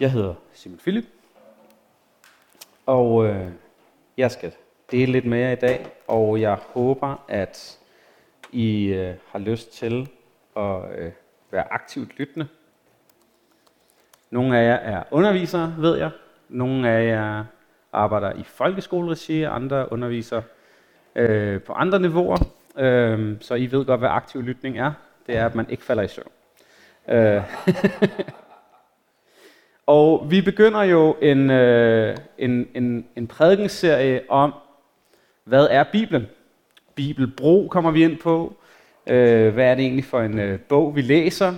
Jeg hedder Simon Philip, og øh, jeg skal dele lidt med jer i dag, og jeg håber, at I øh, har lyst til at øh, være aktivt lyttende. Nogle af jer er undervisere, ved jeg. Nogle af jer arbejder i folkeskoleregi, andre underviser øh, på andre niveauer. Øh, så I ved godt, hvad aktiv lytning er. Det er, at man ikke falder i søvn. Øh. og vi begynder jo en, øh, en, en, en prædikenserie om, hvad er Bibelen? Bibelbro kommer vi ind på. Øh, hvad er det egentlig for en øh, bog, vi læser?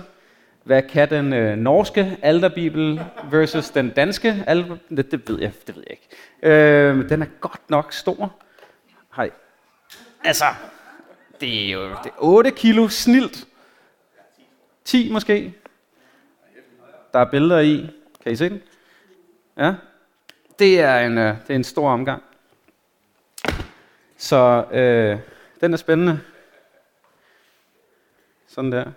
Hvad kan den øh, norske alderbibel versus den danske alderbibel? Det, det ved jeg, det ved jeg ikke. Øh, den er godt nok stor. Hej. Altså, det er jo det er 8 kilo snilt. 10 måske. Der er billeder i. Kan I se den? Ja. Det er en, øh, det er en stor omgang. Så øh, den er spændende. Sådan der.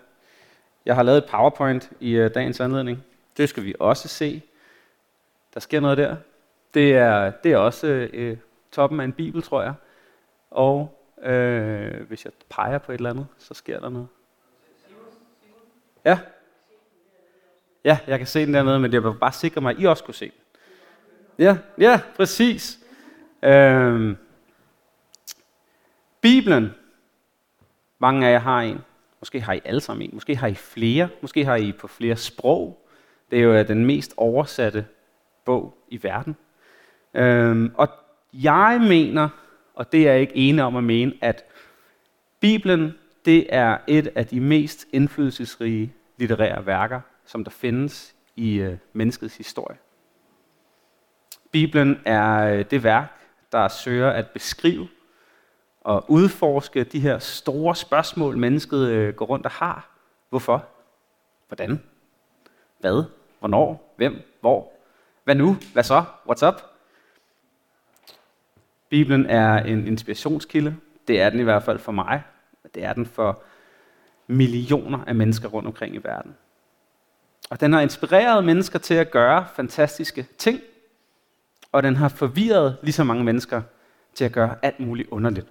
Jeg har lavet et PowerPoint i øh, dagens anledning. Det skal vi også se. Der sker noget der. Det er, det er også øh, toppen af en bibel, tror jeg. Og øh, hvis jeg peger på et eller andet, så sker der noget. Ja. Ja, jeg kan se den dernede, men jeg vil bare sikre mig, at I også kunne se den. Ja, ja, præcis. Øhm, Bibelen. Mange af jer har en. Måske har I alle sammen en. Måske har I flere. Måske har I på flere sprog. Det er jo øh, den mest oversatte bog i verden. Øhm, og jeg mener, og det er jeg ikke enig om at mene, at Bibelen det er et af de mest indflydelsesrige litterære værker, som der findes i øh, menneskets historie. Bibelen er øh, det værk, der søger at beskrive og udforske de her store spørgsmål, mennesket øh, går rundt og har. Hvorfor? Hvordan? Hvad? Hvornår? Hvem? Hvor? Hvad nu? Hvad så? What's up? Bibelen er en inspirationskilde. Det er den i hvert fald for mig. Det er den for millioner af mennesker rundt omkring i verden. Og den har inspireret mennesker til at gøre fantastiske ting, og den har forvirret lige så mange mennesker til at gøre alt muligt underligt.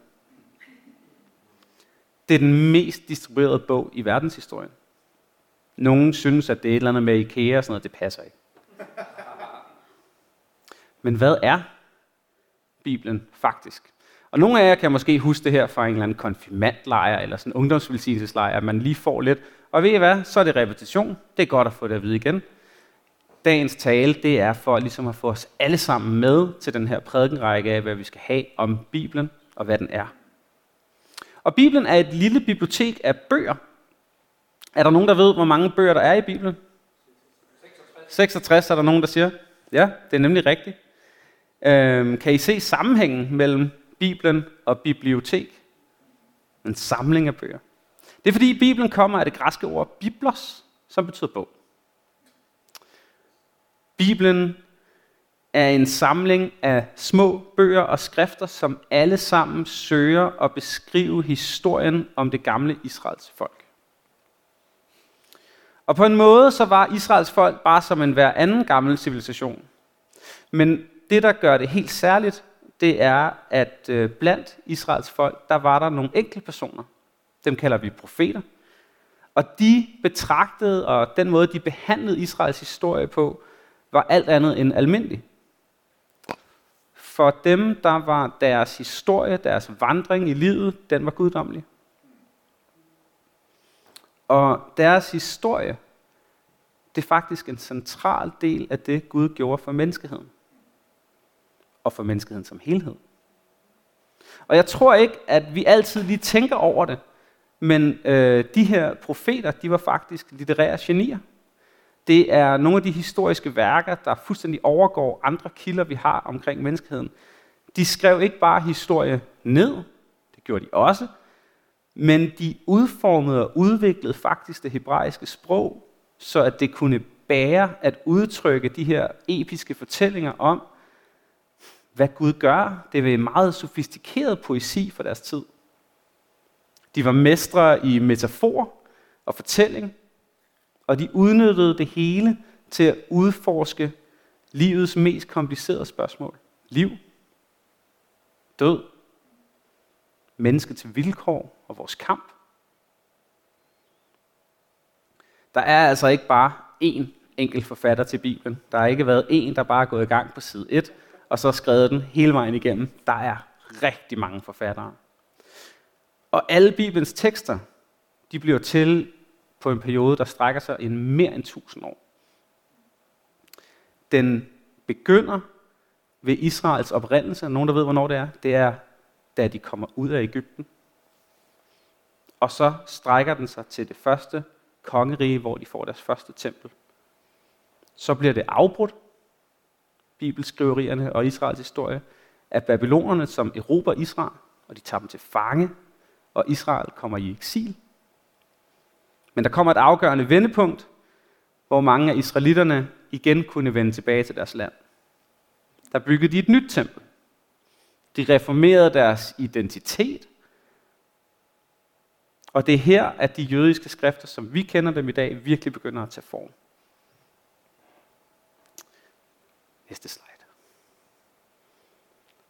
Det er den mest distribuerede bog i verdenshistorien. Nogle synes, at det er et eller andet med IKEA og sådan noget, det passer ikke. Men hvad er Bibelen faktisk? Og nogle af jer kan måske huske det her fra en eller anden konfirmandlejr eller sådan en ungdomsvelsignelseslejr, at man lige får lidt. Og ved I hvad? Så er det repetition. Det er godt at få det at vide igen. Dagens tale, det er for ligesom at få os alle sammen med til den her prædikenrække af, hvad vi skal have om Bibelen og hvad den er. Og Bibelen er et lille bibliotek af bøger. Er der nogen, der ved, hvor mange bøger der er i Bibelen? 66, 66 er der nogen, der siger. Ja, det er nemlig rigtigt. Øhm, kan I se sammenhængen mellem Bibelen og bibliotek? En samling af bøger. Det er fordi Bibelen kommer af det græske ord biblos, som betyder bog. Bibelen er en samling af små bøger og skrifter, som alle sammen søger at beskrive historien om det gamle Israels folk. Og på en måde så var Israels folk bare som en hver anden gammel civilisation. Men det, der gør det helt særligt, det er, at øh, blandt Israels folk, der var der nogle enkelte personer. Dem kalder vi profeter. Og de betragtede, og den måde, de behandlede Israels historie på, var alt andet end almindelig. For dem, der var deres historie, deres vandring i livet, den var guddommelig. Og deres historie, det er faktisk en central del af det, Gud gjorde for menneskeheden. Og for menneskeheden som helhed. Og jeg tror ikke, at vi altid lige tænker over det, men øh, de her profeter, de var faktisk litterære genier. Det er nogle af de historiske værker, der fuldstændig overgår andre kilder, vi har omkring menneskeheden. De skrev ikke bare historie ned, det gjorde de også, men de udformede og udviklede faktisk det hebraiske sprog, så at det kunne bære at udtrykke de her episke fortællinger om, hvad Gud gør. Det er meget sofistikeret poesi for deres tid. De var mestre i metafor og fortælling, og de udnyttede det hele til at udforske livets mest komplicerede spørgsmål. Liv, død, menneske til vilkår og vores kamp. Der er altså ikke bare én enkelt forfatter til Bibelen. Der har ikke været en, der bare er gået i gang på side 1, og så skrevet den hele vejen igennem. Der er rigtig mange forfattere. Og alle Bibelens tekster, de bliver til på en periode, der strækker sig en mere end 1000 år. Den begynder ved Israels oprindelse. Nogen, der ved, hvornår det er? Det er, da de kommer ud af Ægypten. Og så strækker den sig til det første kongerige, hvor de får deres første tempel. Så bliver det afbrudt, bibelskriverierne og Israels historie, af babylonerne, som erobrer Israel, og de tager dem til fange, og Israel kommer i eksil. Men der kommer et afgørende vendepunkt, hvor mange af israelitterne igen kunne vende tilbage til deres land. Der byggede de et nyt tempel. De reformerede deres identitet. Og det er her, at de jødiske skrifter, som vi kender dem i dag, virkelig begynder at tage form. Næste slide.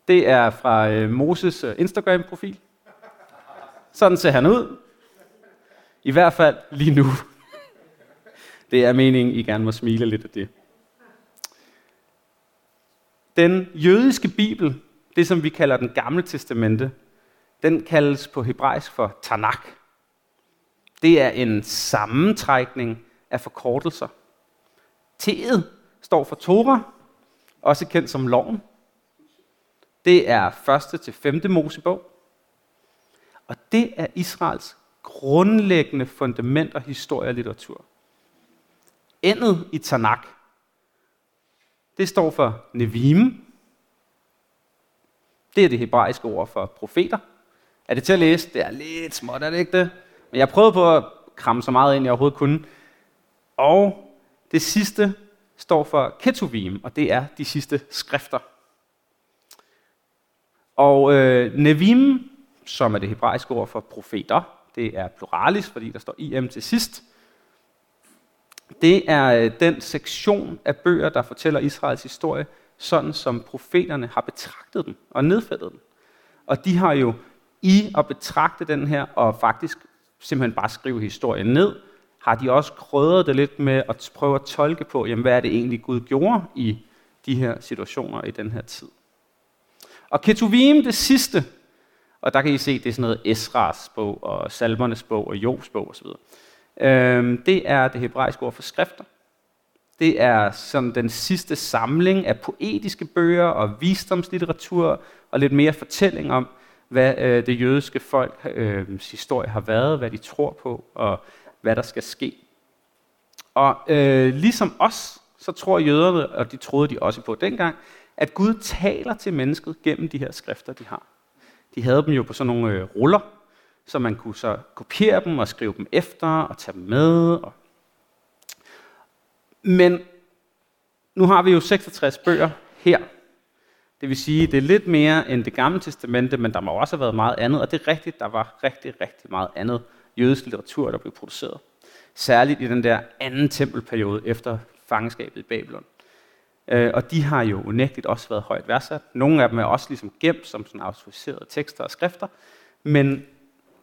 Det er fra øh, Moses øh, Instagram-profil. Sådan ser han ud. I hvert fald lige nu. Det er meningen, I gerne må smile lidt af det. Den jødiske bibel, det som vi kalder den gamle testamente, den kaldes på hebraisk for Tanakh. Det er en sammentrækning af forkortelser. T'et står for Torah, også kendt som loven. Det er første til femte Mosebog. Og det er Israels grundlæggende fundament og historie og litteratur. Endet i Tanakh, det står for Nevim. Det er det hebraiske ord for profeter. Er det til at læse? Det er lidt småt, er det ikke det? Men jeg prøvede på at kramme så meget ind, jeg overhovedet kunne. Og det sidste står for Ketuvim, og det er de sidste skrifter. Og øh, Nevim, som er det hebraiske ord for profeter, det er pluralis, fordi der står im til sidst. Det er øh, den sektion af bøger, der fortæller Israels historie, sådan som profeterne har betragtet den og nedfældet den. Og de har jo i at betragte den her, og faktisk simpelthen bare skrive historien ned, har de også krydret det lidt med at prøve at tolke på, jamen, hvad er det egentlig Gud gjorde i de her situationer i den her tid. Og Ketuvim, det sidste, og der kan I se, det er sådan noget Esras bog, og Salmernes bog, og Jobs bog osv. Øhm, det er det hebraiske ord for skrifter. Det er sådan den sidste samling af poetiske bøger og visdomslitteratur, og lidt mere fortælling om, hvad øh, det jødiske folk øh, historie har været, hvad de tror på, og hvad der skal ske. Og øh, ligesom os, så tror jøderne, og de troede de også på dengang, at Gud taler til mennesket gennem de her skrifter, de har. De havde dem jo på sådan nogle øh, ruller, så man kunne så kopiere dem og skrive dem efter og tage dem med. Og... Men nu har vi jo 66 bøger her. Det vil sige, det er lidt mere end det gamle testamente, men der må også have været meget andet. Og det er rigtigt, der var rigtig, rigtig meget andet jødisk litteratur, der blev produceret. Særligt i den der anden tempelperiode efter fangenskabet i Babylon. Øh, og de har jo unægteligt også været højt værdsat. Nogle af dem er også ligesom gemt som sådan autoriserede tekster og skrifter. Men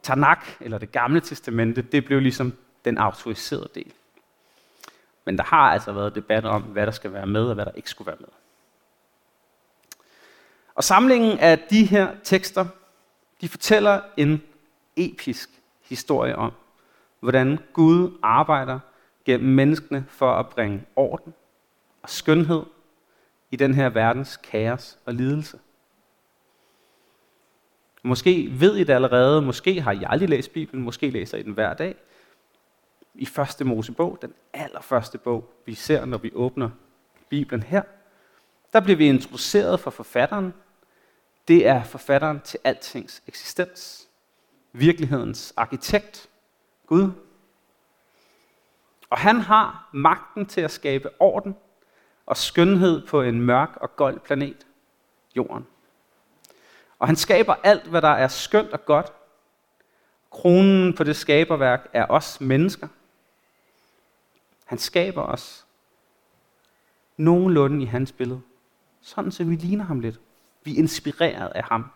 Tanakh, eller det gamle testamente, det blev ligesom den autoriserede del. Men der har altså været debat om, hvad der skal være med, og hvad der ikke skulle være med. Og samlingen af de her tekster, de fortæller en episk historie om, hvordan Gud arbejder gennem menneskene for at bringe orden og skønhed i den her verdens kaos og lidelse. Måske ved I det allerede, måske har I aldrig læst Bibelen, måske læser I den hver dag. I første Mosebog, den allerførste bog, vi ser, når vi åbner Bibelen her, der bliver vi introduceret for forfatteren. Det er forfatteren til altings eksistens. Virkelighedens arkitekt, Gud. Og han har magten til at skabe orden og skønhed på en mørk og gold planet, jorden. Og han skaber alt, hvad der er skønt og godt. Kronen på det skaberværk er os mennesker. Han skaber os nogenlunde i hans billede. Sådan så vi ligner ham lidt. Vi er inspireret af ham.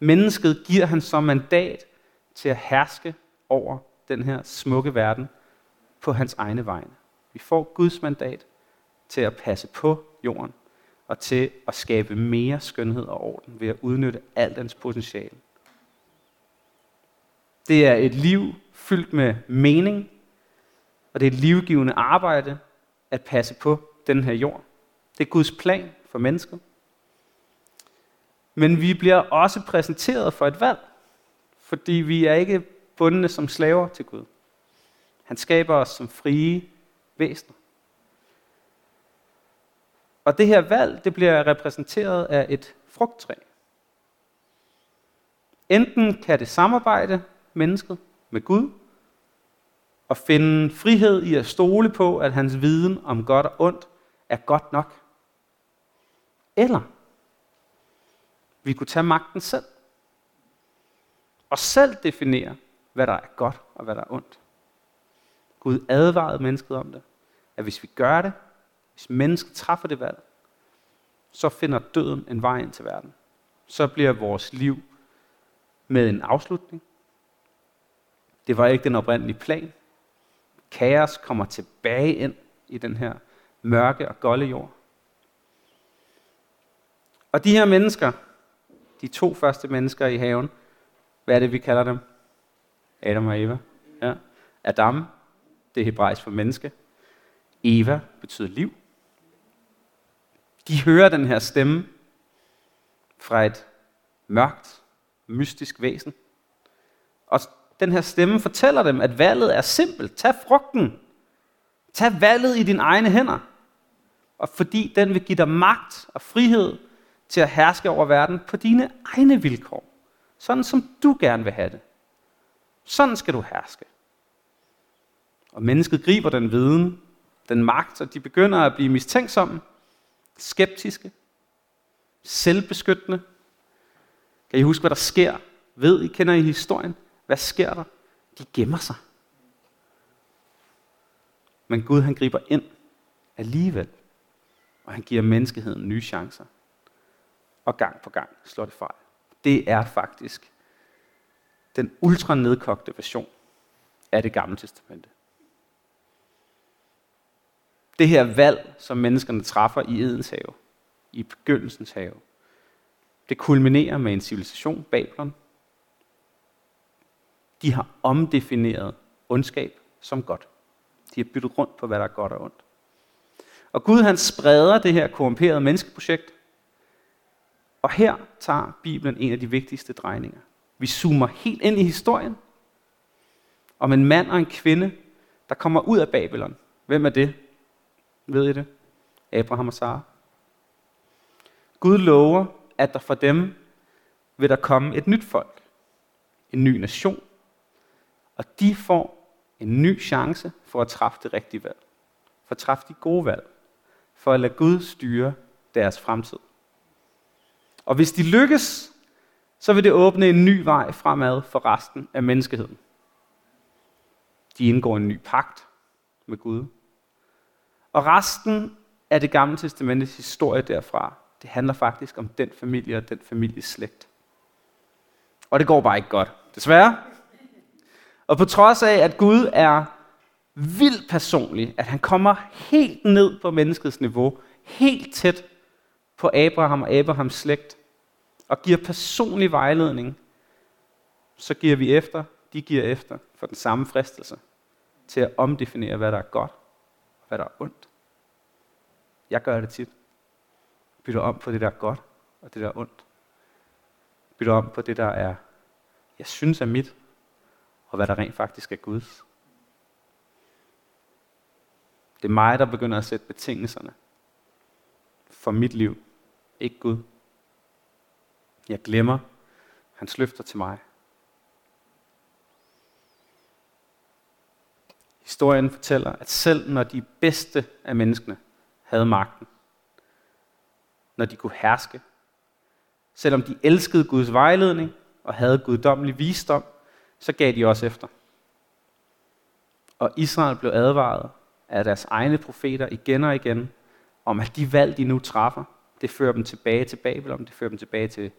Mennesket giver han som mandat til at herske over den her smukke verden på hans egne vegne. Vi får Guds mandat til at passe på jorden og til at skabe mere skønhed og orden ved at udnytte alt dens potentiale. Det er et liv fyldt med mening, og det er et livgivende arbejde at passe på den her jord. Det er Guds plan for mennesket. Men vi bliver også præsenteret for et valg, fordi vi er ikke bundne som slaver til Gud. Han skaber os som frie væsener. Og det her valg, det bliver repræsenteret af et frugttræ. Enten kan det samarbejde mennesket med Gud, og finde frihed i at stole på, at hans viden om godt og ondt er godt nok. Eller vi kunne tage magten selv. Og selv definere, hvad der er godt og hvad der er ondt. Gud advarede mennesket om det. At hvis vi gør det, hvis mennesket træffer det valg, så finder døden en vej ind til verden. Så bliver vores liv med en afslutning. Det var ikke den oprindelige plan. Kaos kommer tilbage ind i den her mørke og golde jord. Og de her mennesker, de to første mennesker i haven, hvad er det, vi kalder dem? Adam og Eva. Ja. Adam, det er hebraisk for menneske. Eva betyder liv. De hører den her stemme fra et mørkt, mystisk væsen. Og den her stemme fortæller dem, at valget er simpelt. Tag frugten. Tag valget i dine egne hænder. Og fordi den vil give dig magt og frihed til at herske over verden på dine egne vilkår. Sådan som du gerne vil have det. Sådan skal du herske. Og mennesket griber den viden, den magt, og de begynder at blive mistænksomme, skeptiske, selvbeskyttende. Kan I huske, hvad der sker? Ved I, kender I historien? Hvad sker der? De gemmer sig. Men Gud han griber ind alligevel, og han giver menneskeheden nye chancer. Og gang på gang slår det fejl. Det er faktisk den ultra nedkogte version af det gamle testamente. Det her valg, som menneskerne træffer i Edens have, i begyndelsens have, det kulminerer med en civilisation, Babylon, de har omdefineret ondskab som godt. De har byttet rundt på, hvad der er godt og ondt. Og Gud han spreder det her korrumperede menneskeprojekt. Og her tager Bibelen en af de vigtigste drejninger. Vi zoomer helt ind i historien om en mand og en kvinde, der kommer ud af Babylon. Hvem er det? Ved I det? Abraham og Sara. Gud lover, at der for dem vil der komme et nyt folk. En ny nation. Og de får en ny chance for at træffe det rigtige valg. For at træffe de gode valg. For at lade Gud styre deres fremtid. Og hvis de lykkes, så vil det åbne en ny vej fremad for resten af menneskeheden. De indgår en ny pagt med Gud. Og resten af det gamle testamentets historie derfra, det handler faktisk om den familie og den families slægt. Og det går bare ikke godt, desværre. Og på trods af, at Gud er vildt personlig, at han kommer helt ned på menneskets niveau, helt tæt på Abraham og Abrahams slægt, og giver personlig vejledning, så giver vi efter, de giver efter for den samme fristelse til at omdefinere, hvad der er godt hvad der er ondt. Jeg gør det tit. Bytter om på det, der er godt og det, der er ondt. Bytter om på det, der er, jeg synes er mit, og hvad der rent faktisk er Guds. Det er mig, der begynder at sætte betingelserne for mit liv, ikke Gud. Jeg glemmer hans løfter til mig. Historien fortæller, at selv når de bedste af menneskene havde magten, når de kunne herske, selvom de elskede Guds vejledning og havde guddommelig visdom, så gav de også efter. Og Israel blev advaret af deres egne profeter igen og igen, om at de valg, de nu træffer, det fører dem tilbage til Babylon, det fører dem tilbage til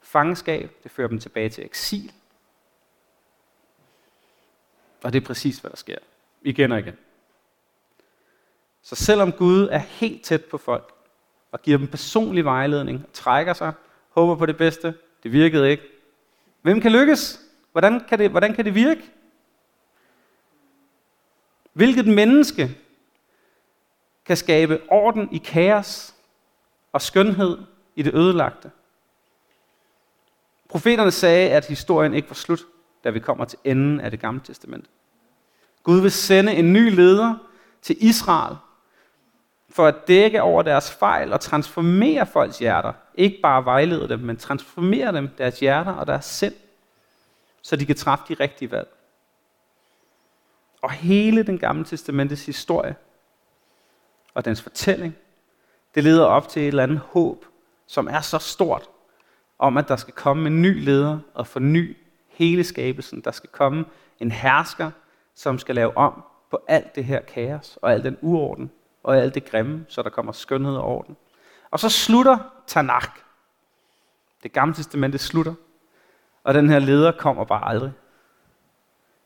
fangenskab, det fører dem tilbage til eksil. Og det er præcis, hvad der sker. Igen og igen. Så selvom Gud er helt tæt på folk, og giver dem personlig vejledning, og trækker sig, håber på det bedste, det virkede ikke. Hvem kan lykkes? Hvordan kan det, hvordan kan det virke? Hvilket menneske kan skabe orden i kaos og skønhed i det ødelagte? Profeterne sagde, at historien ikke var slut, da vi kommer til enden af det gamle testament. Gud vil sende en ny leder til Israel, for at dække over deres fejl og transformere folks hjerter. Ikke bare vejlede dem, men transformere dem, deres hjerter og deres sind, så de kan træffe de rigtige valg. Og hele den gamle testamentets historie og dens fortælling, det leder op til et eller andet håb, som er så stort, om at der skal komme en ny leder og forny hele skabelsen. Der skal komme en hersker, som skal lave om på alt det her kaos og al den uorden og alt det grimme, så der kommer skønhed og orden. Og så slutter Tanakh. Det gamle testamente slutter, og den her leder kommer bare aldrig.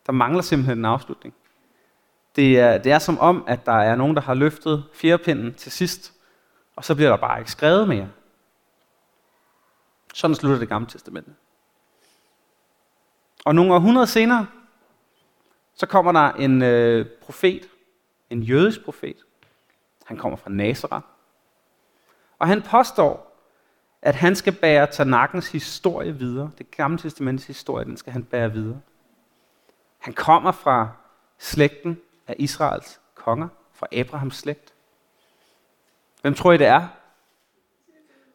Der mangler simpelthen en afslutning. Det er, det er som om, at der er nogen, der har løftet fjerdepinden til sidst, og så bliver der bare ikke skrevet mere. Sådan slutter det gamle testamente. Og nogle århundreder senere, så kommer der en øh, profet, en jødisk profet. Han kommer fra Nazareth. Og han påstår, at han skal bære Tanakkens historie videre. Det gamle testamentets historie, den skal han bære videre. Han kommer fra slægten af Israels konger, fra Abrahams slægt. Hvem tror I, det er?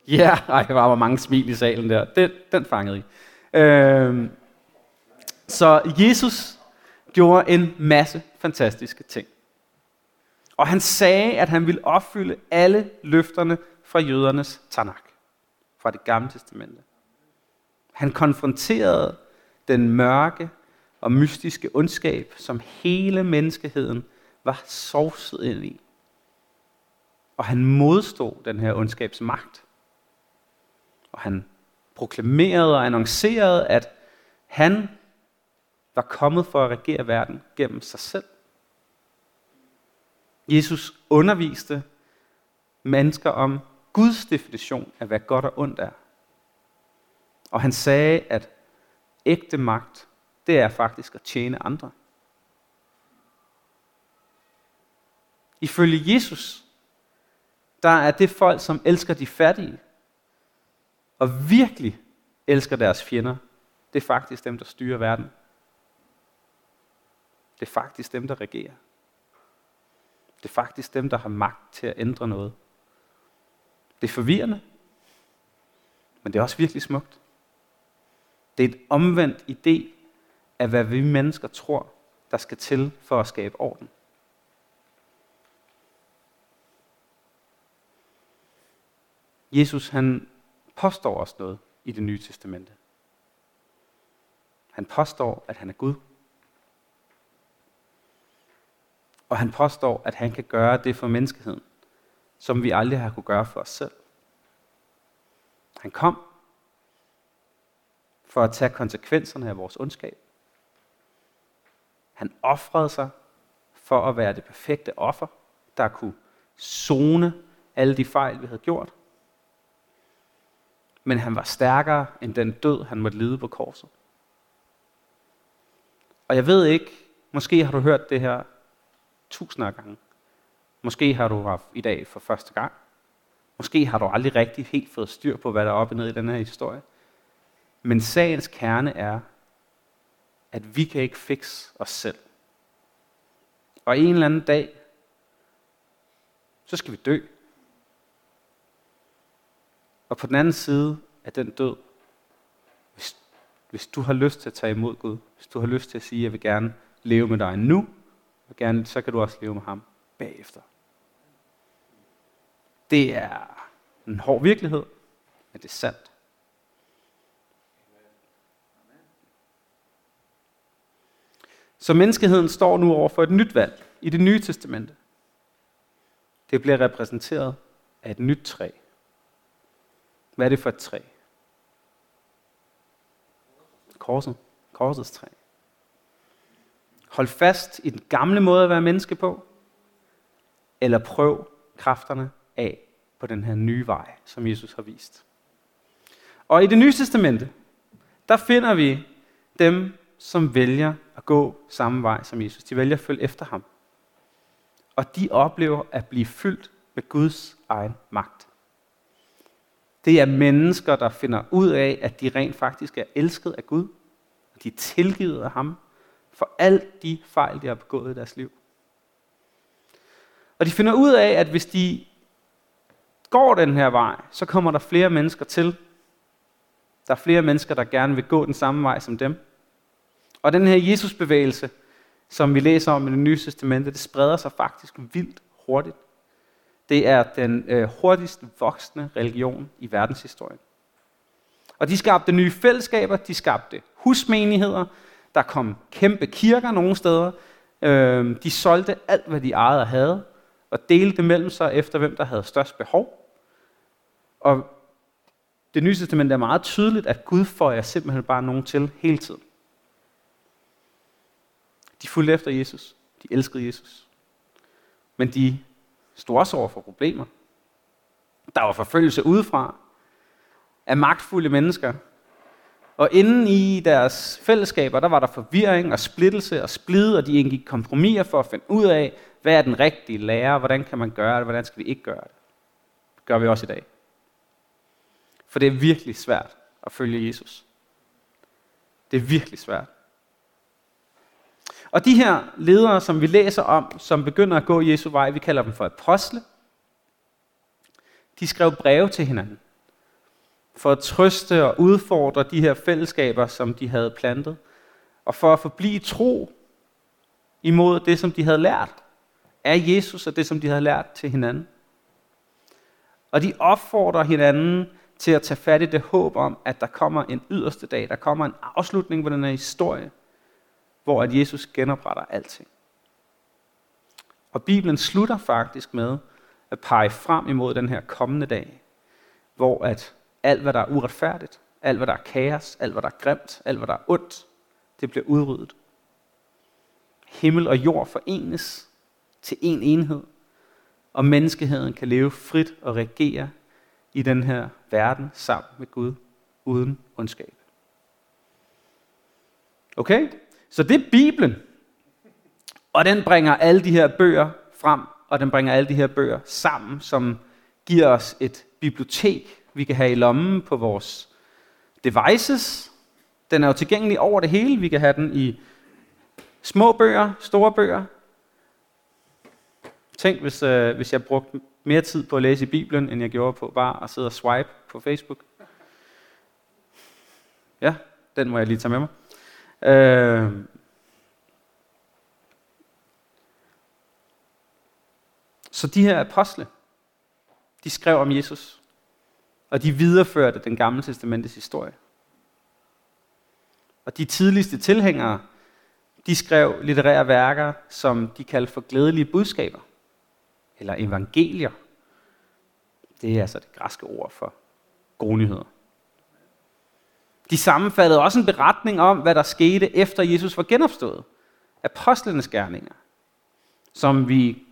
Ja, yeah, ej, der var mange smil i salen der. Den, den fangede I. Øhm, så Jesus gjorde en masse fantastiske ting. Og han sagde, at han ville opfylde alle løfterne fra jødernes Tanakh, fra det gamle testamente. Han konfronterede den mørke og mystiske ondskab, som hele menneskeheden var sovset ind i. Og han modstod den her ondskabs magt. Og han proklamerede og annoncerede, at han var kommet for at regere verden gennem sig selv. Jesus underviste mennesker om Guds definition af, hvad godt og ondt er. Og han sagde, at ægte magt, det er faktisk at tjene andre. Ifølge Jesus, der er det folk, som elsker de fattige, og virkelig elsker deres fjender, det er faktisk dem, der styrer verden. Det er faktisk dem, der regerer. Det er faktisk dem, der har magt til at ændre noget. Det er forvirrende, men det er også virkelig smukt. Det er et omvendt idé af, hvad vi mennesker tror, der skal til for at skabe orden. Jesus han påstår også noget i det nye testamente. Han påstår, at han er Gud. Og han påstår, at han kan gøre det for menneskeheden, som vi aldrig har kunne gøre for os selv. Han kom for at tage konsekvenserne af vores ondskab. Han offrede sig for at være det perfekte offer, der kunne zone alle de fejl, vi havde gjort. Men han var stærkere end den død, han måtte lide på korset. Og jeg ved ikke, måske har du hørt det her tusinder af gange. Måske har du haft i dag for første gang. Måske har du aldrig rigtig helt fået styr på, hvad der er oppe ned i den her historie. Men sagens kerne er, at vi kan ikke fikse os selv. Og en eller anden dag, så skal vi dø. Og på den anden side af den død, hvis, hvis du har lyst til at tage imod Gud, hvis du har lyst til at sige, at jeg vil gerne leve med dig nu, og gerne, så kan du også leve med ham bagefter. Det er en hård virkelighed, men det er sandt. Så menneskeheden står nu over for et nyt valg i det nye testamente. det bliver repræsenteret af et nyt træ. Hvad er det for et træ? Korset. Korsets træ. Hold fast i den gamle måde at være menneske på, eller prøv kræfterne af på den her nye vej, som Jesus har vist. Og i det nye testamente, der finder vi dem, som vælger at gå samme vej som Jesus. De vælger at følge efter ham. Og de oplever at blive fyldt med Guds egen magt. Det er mennesker, der finder ud af, at de rent faktisk er elsket af Gud. De er tilgivet af ham for alt de fejl, de har begået i deres liv. Og de finder ud af, at hvis de går den her vej, så kommer der flere mennesker til. Der er flere mennesker, der gerne vil gå den samme vej som dem. Og den her Jesusbevægelse, som vi læser om i det nye testamente, det spreder sig faktisk vildt hurtigt. Det er den øh, hurtigst voksende religion i verdenshistorien. Og de skabte nye fællesskaber, de skabte husmenigheder, der kom kæmpe kirker nogle steder. Øh, de solgte alt, hvad de ejede og havde, og delte det mellem sig efter, hvem der havde størst behov. Og det nye testament er meget tydeligt, at Gud får jer simpelthen bare nogen til hele tiden. De fulgte efter Jesus. De elskede Jesus. Men de stod også over for problemer. Der var forfølgelse udefra af magtfulde mennesker. Og inden i deres fællesskaber, der var der forvirring og splittelse og splid, og de indgik kompromiser for at finde ud af, hvad er den rigtige lære, hvordan kan man gøre det, hvordan skal vi ikke gøre det. Det gør vi også i dag. For det er virkelig svært at følge Jesus. Det er virkelig svært. Og de her ledere, som vi læser om, som begynder at gå Jesu vej, vi kalder dem for apostle, de skrev breve til hinanden for at trøste og udfordre de her fællesskaber, som de havde plantet, og for at forblive tro imod det, som de havde lært af Jesus og det, som de havde lært til hinanden. Og de opfordrer hinanden til at tage fat i det håb om, at der kommer en yderste dag, der kommer en afslutning på den her historie, hvor at Jesus genopretter alting. Og Bibelen slutter faktisk med at pege frem imod den her kommende dag, hvor at alt, hvad der er uretfærdigt, alt, hvad der er kaos, alt, hvad der er grimt, alt, hvad der er ondt, det bliver udryddet. Himmel og jord forenes til en enhed, og menneskeheden kan leve frit og regere i den her verden sammen med Gud, uden ondskab. Okay? Så det er Bibelen. Og den bringer alle de her bøger frem, og den bringer alle de her bøger sammen, som giver os et bibliotek, vi kan have i lommen på vores devices. Den er jo tilgængelig over det hele. Vi kan have den i små bøger, store bøger. Tænk, hvis, øh, hvis jeg brugte mere tid på at læse i Bibelen, end jeg gjorde på bare at sidde og swipe på Facebook. Ja, den må jeg lige tage med mig. Øh, så de her apostle, de skrev om Jesus, og de videreførte den gamle testamentets historie. Og de tidligste tilhængere, de skrev litterære værker, som de kaldte for glædelige budskaber, eller evangelier. Det er altså det græske ord for gode nyheder. De sammenfattede også en beretning om, hvad der skete efter Jesus var genopstået. Apostlenes gerninger, som vi,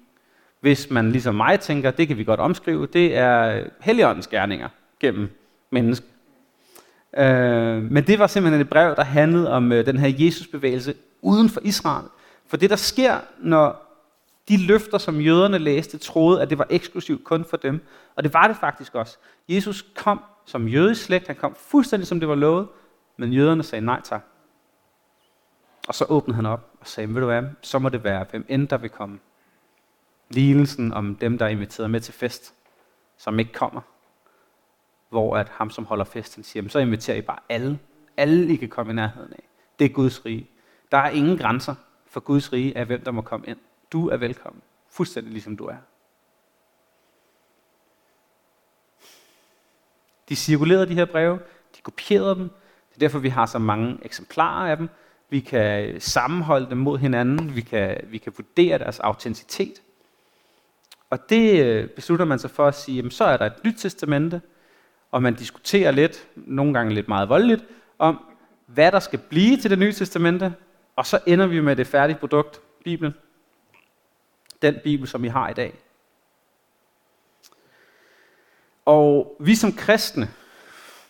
hvis man ligesom mig tænker, det kan vi godt omskrive, det er Helligåndens gerninger gennem menneske. Øh, men det var simpelthen et brev, der handlede om øh, den her Jesusbevægelse uden for Israel. For det, der sker, når de løfter, som jøderne læste, troede, at det var eksklusivt kun for dem. Og det var det faktisk også. Jesus kom som jødisk slægt, han kom fuldstændig som det var lovet, men jøderne sagde nej tak. Og så åbnede han op og sagde, ved du hvad, så må det være, hvem end der vil komme. Lignelsen om dem, der er inviteret med til fest, som ikke kommer. Hvor at ham, som holder festen, siger, så inviterer I bare alle. Alle, I kan komme i nærheden af. Det er Guds rige. Der er ingen grænser for Guds rige af, hvem der må komme ind. Du er velkommen. Fuldstændig ligesom du er. De cirkulerede de her breve, de kopierede dem. Det er derfor, vi har så mange eksemplarer af dem. Vi kan sammenholde dem mod hinanden. Vi kan, vi kan vurdere deres autenticitet. Og det øh, beslutter man sig for at sige, jamen, så er der et nyt testamente, og man diskuterer lidt, nogle gange lidt meget voldeligt, om hvad der skal blive til det nye testamente, og så ender vi med det færdige produkt, Bibelen. Den Bibel, som vi har i dag. Og vi som kristne,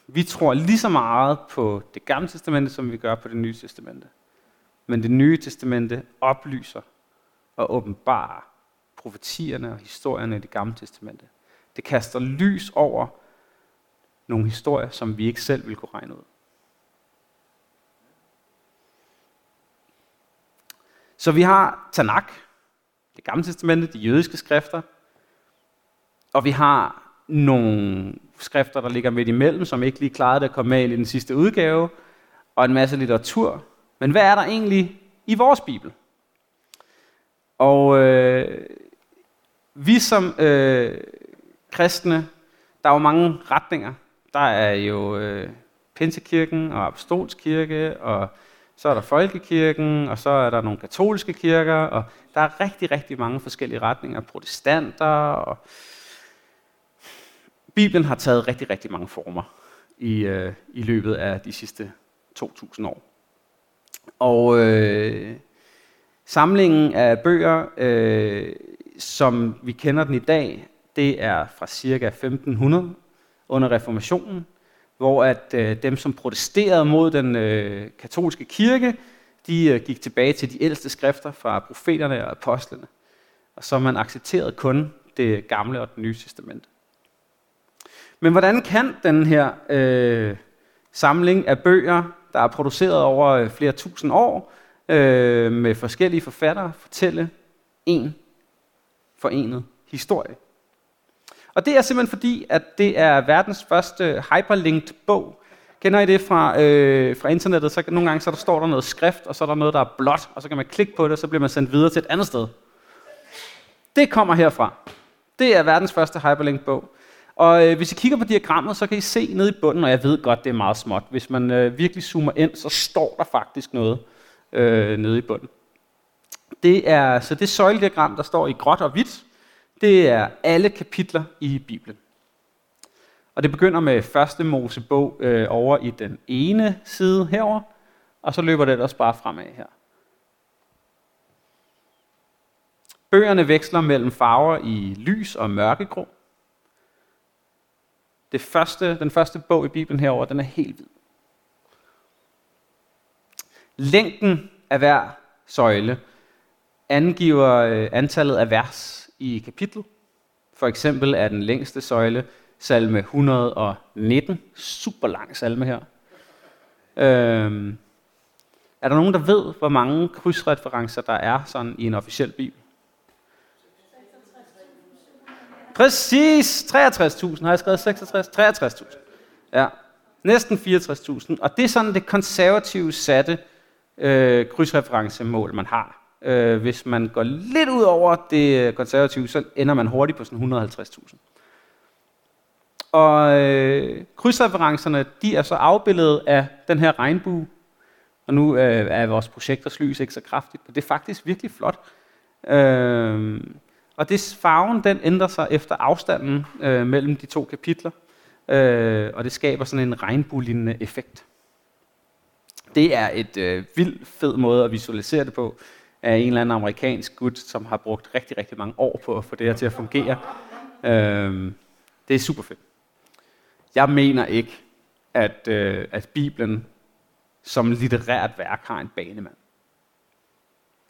vi tror lige så meget på det gamle testamente, som vi gør på det nye testamente. Men det nye testamente oplyser og åbenbarer profetierne og historierne i det gamle testamente. Det kaster lys over nogle historier, som vi ikke selv vil kunne regne ud. Så vi har Tanakh, det gamle testamente, de jødiske skrifter, og vi har nogle skrifter, der ligger midt imellem, som ikke lige klarede at komme med i den sidste udgave, og en masse litteratur. Men hvad er der egentlig i vores Bibel? Og øh, vi som øh, kristne, der er jo mange retninger. Der er jo øh, Pinsekirken og Apostolskirke, og så er der Folkekirken, og så er der nogle katolske kirker, og der er rigtig, rigtig mange forskellige retninger. Protestanter, og Bibelen har taget rigtig, rigtig mange former i, øh, i løbet af de sidste 2.000 år. Og øh, samlingen af bøger, øh, som vi kender den i dag, det er fra cirka 1500 under reformationen, hvor at øh, dem, som protesterede mod den øh, katolske kirke, de øh, gik tilbage til de ældste skrifter fra profeterne og apostlene. Og så man accepterede kun det gamle og det nye testament. Men hvordan kan den her øh, samling af bøger, der er produceret over øh, flere tusind år, øh, med forskellige forfattere, fortælle en forenet historie? Og det er simpelthen fordi, at det er verdens første hyperlinked bog. Kender I det fra, øh, fra internettet? Så nogle gange så der står der noget skrift, og så er der noget, der er blåt, og så kan man klikke på det, og så bliver man sendt videre til et andet sted. Det kommer herfra. Det er verdens første hyperlinked bog. Og øh, hvis I kigger på diagrammet, så kan I se nede i bunden, og jeg ved godt, det er meget småt. Hvis man øh, virkelig zoomer ind, så står der faktisk noget øh, nede i bunden. Det er, så det søjlediagram, der står i gråt og hvidt, det er alle kapitler i Bibelen. Og det begynder med første Mosebog øh, over i den ene side herover, og så løber det ellers bare fremad her. Bøgerne veksler mellem farver i lys og mørkegrå. Det første, den første bog i Bibelen herover, den er helt hvid. Længden af hver søjle angiver øh, antallet af vers i kapitlet. For eksempel er den længste søjle salme 119. Super lang salme her. Øhm, er der nogen, der ved, hvor mange krydsreferencer der er sådan i en officiel bibel? Præcis, 63.000. Har jeg skrevet 66? 63.000. Ja, næsten 64.000. Og det er sådan det konservative satte øh, krydsreferencemål, man har. Øh, hvis man går lidt ud over det øh, konservative, så ender man hurtigt på sådan 150.000. Og øh, krydsreferencerne, de er så afbildet af den her regnbue. Og nu øh, er vores projekters lys ikke så kraftigt, men det er faktisk virkelig flot. Øh, og det farven den ændrer sig efter afstanden øh, mellem de to kapitler, øh, og det skaber sådan en regnbuelignende effekt. Det er et øh, vildt fed måde at visualisere det på af en eller anden amerikansk gut, som har brugt rigtig, rigtig mange år på at få det her til at fungere. Øh, det er super fedt. Jeg mener ikke, at, øh, at Bibelen som litterært værk har en banemand.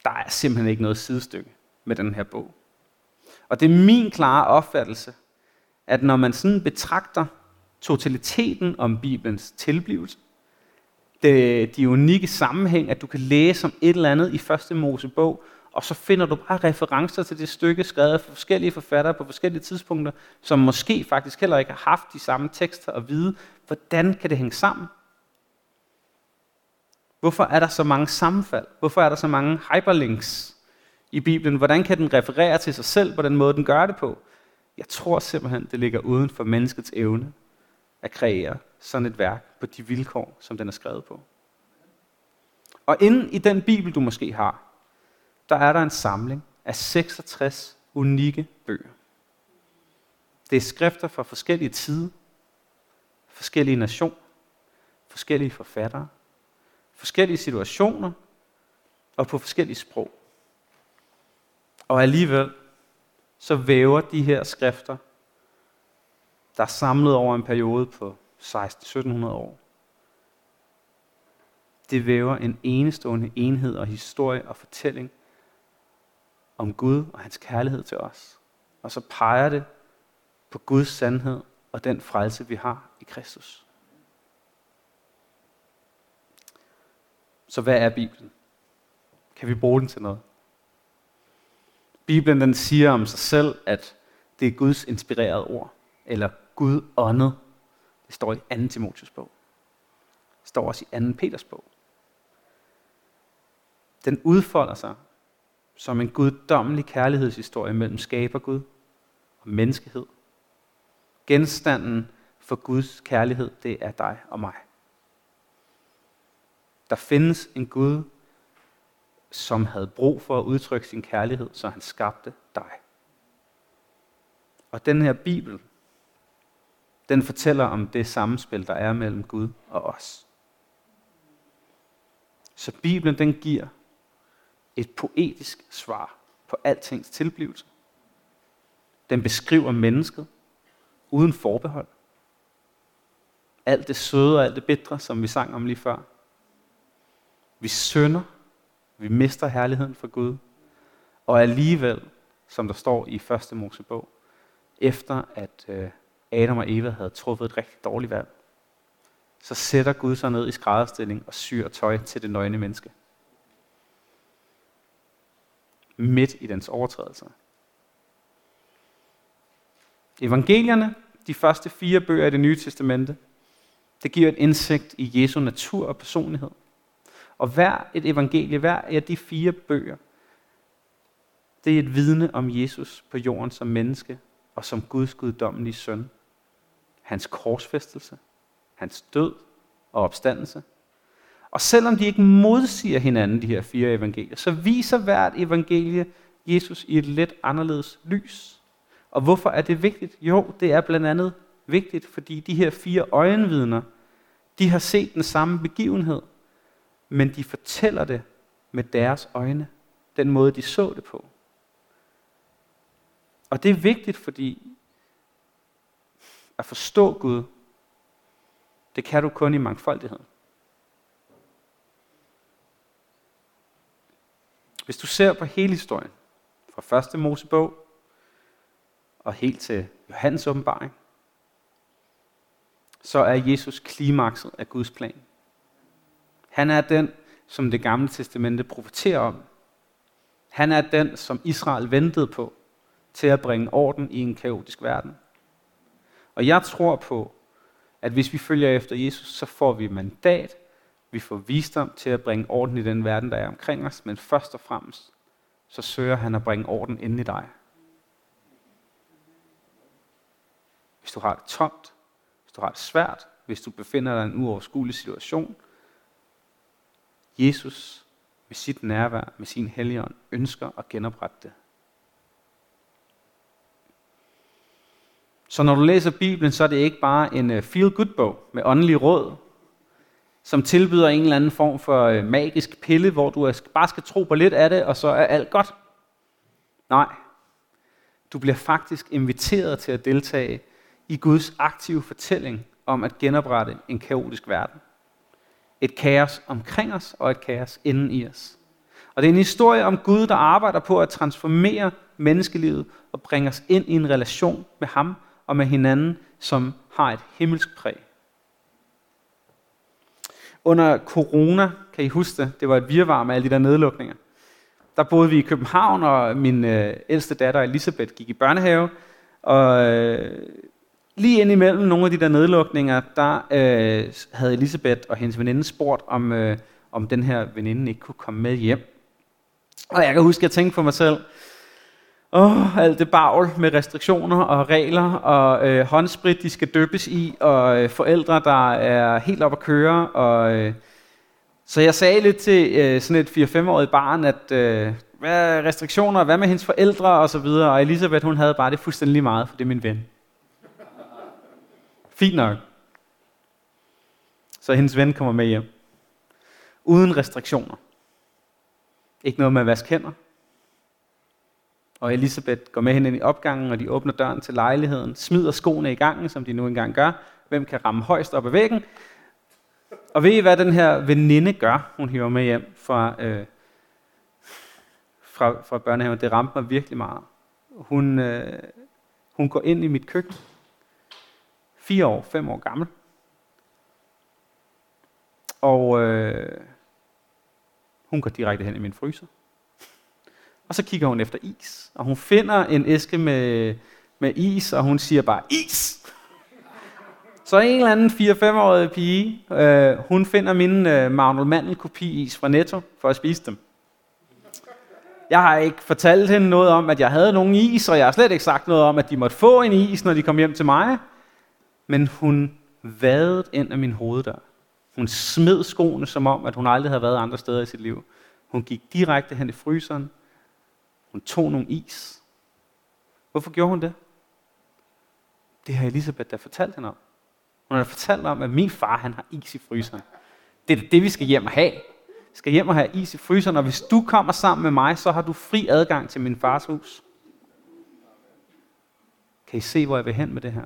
Der er simpelthen ikke noget sidestykke med den her bog. Og det er min klare opfattelse, at når man sådan betragter totaliteten om Bibelens tilblivelse, det, de unikke sammenhæng, at du kan læse om et eller andet i første Mosebog, og så finder du bare referencer til det stykke, skrevet af forskellige forfattere på forskellige tidspunkter, som måske faktisk heller ikke har haft de samme tekster og vide, hvordan kan det hænge sammen? Hvorfor er der så mange sammenfald? Hvorfor er der så mange hyperlinks i Bibelen? Hvordan kan den referere til sig selv på den måde, den gør det på? Jeg tror simpelthen, det ligger uden for menneskets evne at kreere sådan et værk på de vilkår, som den er skrevet på. Og inden i den Bibel, du måske har, der er der en samling af 66 unikke bøger. Det er skrifter fra forskellige tider, forskellige nationer, forskellige forfattere, forskellige situationer og på forskellige sprog. Og alligevel så væver de her skrifter, der er samlet over en periode på 16-1700 år, det væver en enestående enhed og historie og fortælling om Gud og hans kærlighed til os. Og så peger det på Guds sandhed og den frelse, vi har i Kristus. Så hvad er Bibelen? Kan vi bruge den til noget? Bibelen den siger om sig selv, at det er Guds inspirerede ord, eller Gud åndet. Det står i 2. Timotheus bog. Det står også i 2. Peters bog. Den udfolder sig som en guddommelig kærlighedshistorie mellem skaber Gud og menneskehed. Genstanden for Guds kærlighed, det er dig og mig. Der findes en Gud, som havde brug for at udtrykke sin kærlighed, så han skabte dig. Og den her Bibel, den fortæller om det samspil, der er mellem Gud og os. Så Bibelen, den giver et poetisk svar på altings tilblivelse. Den beskriver mennesket uden forbehold. Alt det søde og alt det bedre, som vi sang om lige før. Vi synder, vi mister herligheden for Gud, og alligevel, som der står i 1. Mosebog, efter at øh, Adam og Eva havde truffet et rigtig dårligt valg, så sætter Gud sig ned i skrædderstilling og syr tøj til det nøgne menneske midt i dens overtrædelser. Evangelierne, de første fire bøger i det nye testamente, det giver et indsigt i Jesu natur og personlighed. Og hver et evangelie, hver af de fire bøger, det er et vidne om Jesus på jorden som menneske og som Guds guddommelige søn. Hans korsfæstelse, hans død og opstandelse – og selvom de ikke modsiger hinanden, de her fire evangelier, så viser hvert evangelie Jesus i et lidt anderledes lys. Og hvorfor er det vigtigt? Jo, det er blandt andet vigtigt, fordi de her fire øjenvidner, de har set den samme begivenhed, men de fortæller det med deres øjne, den måde de så det på. Og det er vigtigt, fordi at forstå Gud, det kan du kun i mangfoldighed. Hvis du ser på hele historien, fra første Mosebog og helt til Johannes åbenbaring, så er Jesus klimakset af Guds plan. Han er den, som det gamle testamente profeterer om. Han er den, som Israel ventede på til at bringe orden i en kaotisk verden. Og jeg tror på, at hvis vi følger efter Jesus, så får vi mandat vi får visdom til at bringe orden i den verden, der er omkring os, men først og fremmest, så søger han at bringe orden ind i dig. Hvis du har det tomt, hvis du har det svært, hvis du befinder dig i en uoverskuelig situation, Jesus med sit nærvær, med sin helligånd, ønsker at genoprette det. Så når du læser Bibelen, så er det ikke bare en øh, feel-good-bog med åndelige råd, som tilbyder en eller anden form for øh, magisk pille, hvor du bare skal tro på lidt af det, og så er alt godt. Nej. Du bliver faktisk inviteret til at deltage i Guds aktive fortælling om at genoprette en kaotisk verden. Et kaos omkring os og et kaos inden i os. Og det er en historie om Gud, der arbejder på at transformere menneskelivet og bringe os ind i en relation med ham og med hinanden, som har et himmelsk præg. Under corona, kan I huske det, det var et virvar med alle de der nedlukninger. Der boede vi i København, og min øh, ældste datter Elisabeth gik i børnehave. Og øh, lige indimellem nogle af de der nedlukninger, der øh, havde Elisabeth og hendes veninde spurgt, om, øh, om den her veninde ikke kunne komme med hjem. Og jeg kan huske, at jeg tænkte for mig selv, Åh, alt det bagl med restriktioner og regler, og øh, håndsprit, de skal døbes i, og øh, forældre, der er helt op at køre. Og, øh, så jeg sagde lidt til øh, sådan et 4-5-årigt barn, at øh, hvad er restriktioner, hvad med hendes forældre og så videre. Og Elisabeth, hun havde bare det fuldstændig meget, for det er min ven. Fint nok. Så hendes ven kommer med hjem. Uden restriktioner. Ikke noget med at vaske hænder. Og Elisabeth går med hende ind i opgangen, og de åbner døren til lejligheden, smider skoene i gangen, som de nu engang gør. Hvem kan ramme højst op ad væggen? Og ved I, hvad den her veninde gør, hun hiver med hjem fra, øh, fra, fra børnehaven? Det ramte mig virkelig meget. Hun, øh, hun går ind i mit køkken, fire år, fem år gammel, og øh, hun går direkte hen i min fryser. Og så kigger hun efter is, og hun finder en æske med, med is, og hun siger bare, is! Så en eller anden 4-5-årig pige, øh, hun finder min øh, Magnol Mandel kopi is fra Netto for at spise dem. Jeg har ikke fortalt hende noget om, at jeg havde nogen is, og jeg har slet ikke sagt noget om, at de måtte få en is, når de kom hjem til mig. Men hun vadede ind af min hoveddør. Hun smed skoene, som om, at hun aldrig havde været andre steder i sit liv. Hun gik direkte hen i fryseren. Hun tog nogle is. Hvorfor gjorde hun det? Det har Elisabeth da fortalt hende om. Hun har fortalt om, at min far han har is i fryseren. Det er det, vi skal hjem og have. Vi skal hjem og have is i fryseren, og hvis du kommer sammen med mig, så har du fri adgang til min fars hus. Kan I se, hvor jeg vil hen med det her?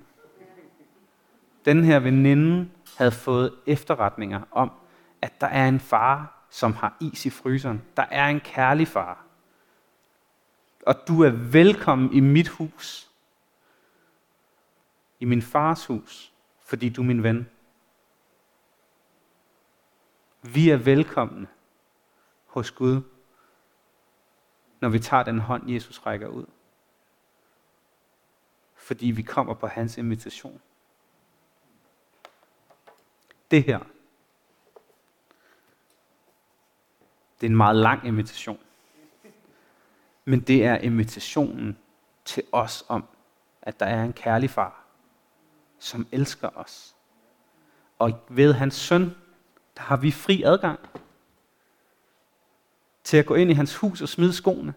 Den her veninde havde fået efterretninger om, at der er en far, som har is i fryseren. Der er en kærlig far. Og du er velkommen i mit hus. I min fars hus fordi du er min ven. Vi er velkomne hos Gud, når vi tager den hånd, Jesus rækker ud. Fordi vi kommer på hans invitation. Det her, det er en meget lang invitation. Men det er invitationen til os om, at der er en kærlig far, som elsker os. Og ved hans søn, der har vi fri adgang til at gå ind i hans hus og smide skoene.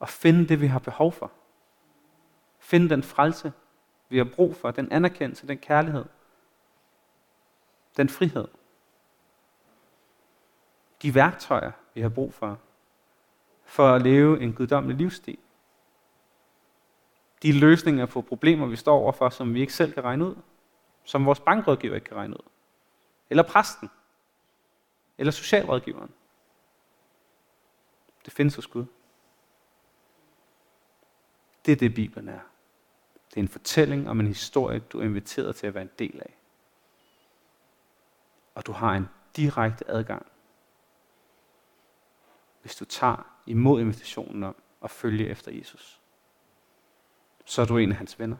Og finde det, vi har behov for. Finde den frelse, vi har brug for, den anerkendelse, den kærlighed, den frihed. De værktøjer, vi har brug for, for at leve en guddommelig livsstil de løsninger på problemer, vi står overfor, som vi ikke selv kan regne ud. Som vores bankrådgiver ikke kan regne ud. Eller præsten. Eller socialrådgiveren. Det findes hos Gud. Det er det, Bibelen er. Det er en fortælling om en historie, du er inviteret til at være en del af. Og du har en direkte adgang, hvis du tager imod invitationen om at følge efter Jesus så er du en af hans venner.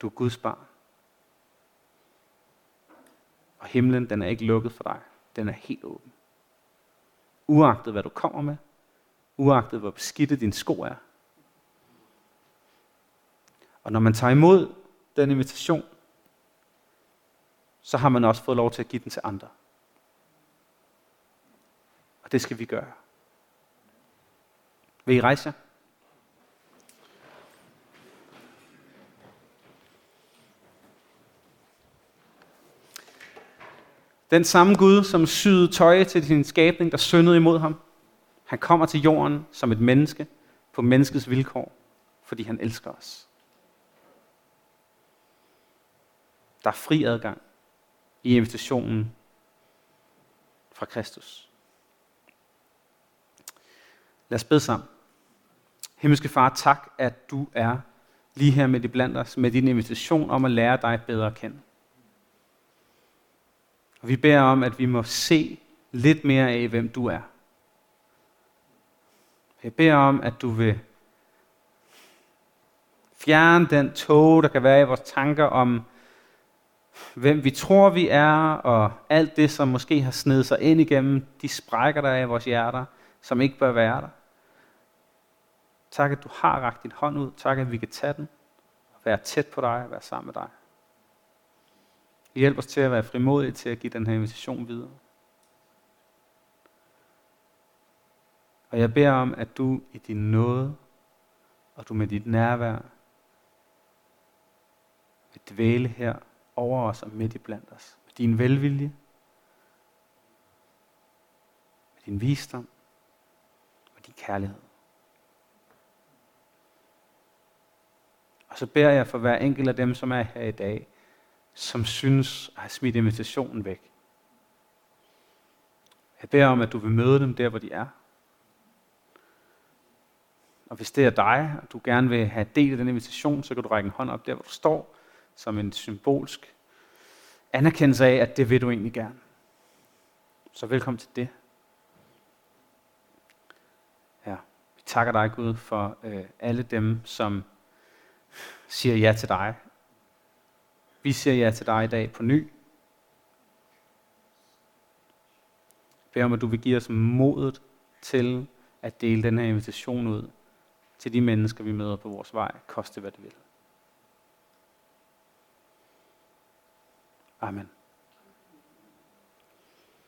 Du er Guds barn. Og himlen, den er ikke lukket for dig. Den er helt åben. Uagtet hvad du kommer med. Uagtet hvor beskidte din sko er. Og når man tager imod den invitation, så har man også fået lov til at give den til andre. Og det skal vi gøre. Vil I rejse jer? Den samme Gud, som syede tøj til sin skabning, der syndede imod ham, han kommer til jorden som et menneske på menneskets vilkår, fordi han elsker os. Der er fri adgang i invitationen fra Kristus. Lad os bede sammen. Himmelske Far, tak, at du er lige her med de blandt os med din invitation om at lære dig bedre at kende. Og vi beder om, at vi må se lidt mere af, hvem du er. Jeg beder om, at du vil fjerne den tog, der kan være i vores tanker om, hvem vi tror, vi er, og alt det, som måske har snedet sig ind igennem de sprækker, der er i vores hjerter, som ikke bør være der. Tak, at du har rakt din hånd ud. Tak, at vi kan tage den og være tæt på dig og være sammen med dig. Hjælp os til at være frimodige til at give den her invitation videre. Og jeg beder om, at du i din nåde, og du med dit nærvær, dvæle her over os og midt i blandt os. Med din velvilje, med din visdom og din kærlighed. Og så beder jeg for hver enkelt af dem, som er her i dag, som synes at have smidt invitationen væk. Jeg beder om, at du vil møde dem der, hvor de er. Og hvis det er dig, og du gerne vil have del i den invitation, så kan du række en hånd op der, hvor du står, som en symbolsk anerkendelse af, at det vil du egentlig gerne. Så velkommen til det. Ja, vi takker dig, Gud, for øh, alle dem, som siger ja til dig. Vi siger ja til dig i dag på ny. Bed om, at du vil give os modet til at dele den her invitation ud til de mennesker, vi møder på vores vej, koste hvad det vil. Amen.